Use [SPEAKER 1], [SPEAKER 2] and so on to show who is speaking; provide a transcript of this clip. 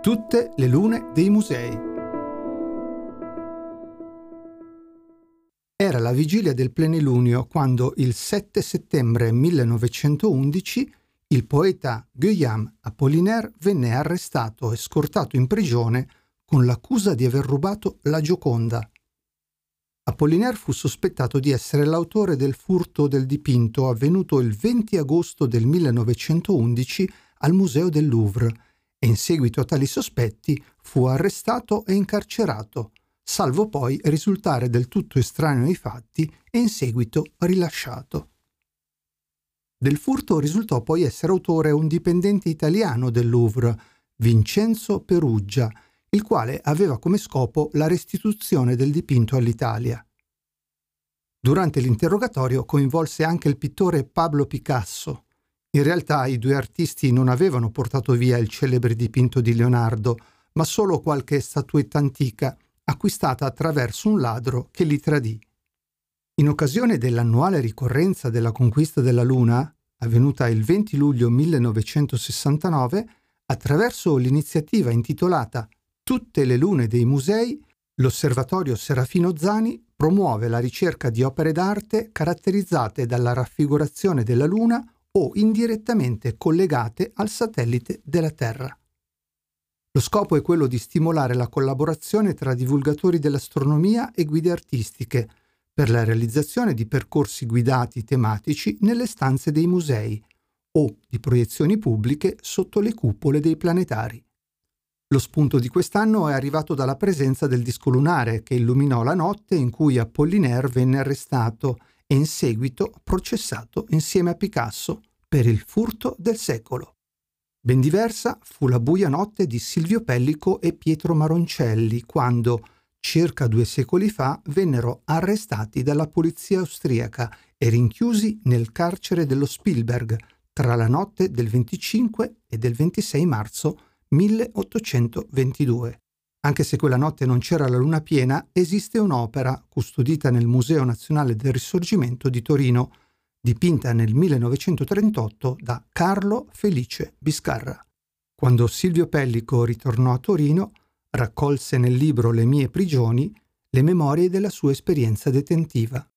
[SPEAKER 1] Tutte le lune dei musei. Era la vigilia del plenilunio quando il 7 settembre 1911 il poeta Guillaume Apollinaire venne arrestato e scortato in prigione con l'accusa di aver rubato la Gioconda. Apollinaire fu sospettato di essere l'autore del furto del dipinto avvenuto il 20 agosto del 1911 al Museo del Louvre e in seguito a tali sospetti fu arrestato e incarcerato, salvo poi risultare del tutto estraneo ai fatti e in seguito rilasciato. Del furto risultò poi essere autore un dipendente italiano del Louvre, Vincenzo Peruggia, il quale aveva come scopo la restituzione del dipinto all'Italia. Durante l'interrogatorio coinvolse anche il pittore Pablo Picasso. In realtà i due artisti non avevano portato via il celebre dipinto di Leonardo, ma solo qualche statuetta antica acquistata attraverso un ladro che li tradì. In occasione dell'annuale ricorrenza della conquista della Luna, avvenuta il 20 luglio 1969, attraverso l'iniziativa intitolata Tutte le lune dei musei, l'Osservatorio Serafino Zani promuove la ricerca di opere d'arte caratterizzate dalla raffigurazione della Luna o indirettamente collegate al satellite della Terra. Lo scopo è quello di stimolare la collaborazione tra divulgatori dell'astronomia e guide artistiche per la realizzazione di percorsi guidati tematici nelle stanze dei musei o di proiezioni pubbliche sotto le cupole dei planetari. Lo spunto di quest'anno è arrivato dalla presenza del disco lunare che illuminò la notte in cui Apollinaire venne arrestato e in seguito processato insieme a Picasso per il furto del secolo. Ben diversa fu la buia notte di Silvio Pellico e Pietro Maroncelli quando, circa due secoli fa, vennero arrestati dalla polizia austriaca e rinchiusi nel carcere dello Spielberg tra la notte del 25 e del 26 marzo 1822. Anche se quella notte non c'era la luna piena, esiste un'opera custodita nel Museo Nazionale del Risorgimento di Torino, dipinta nel 1938 da Carlo Felice Biscarra. Quando Silvio Pellico ritornò a Torino, raccolse nel libro Le mie prigioni le memorie della sua esperienza detentiva.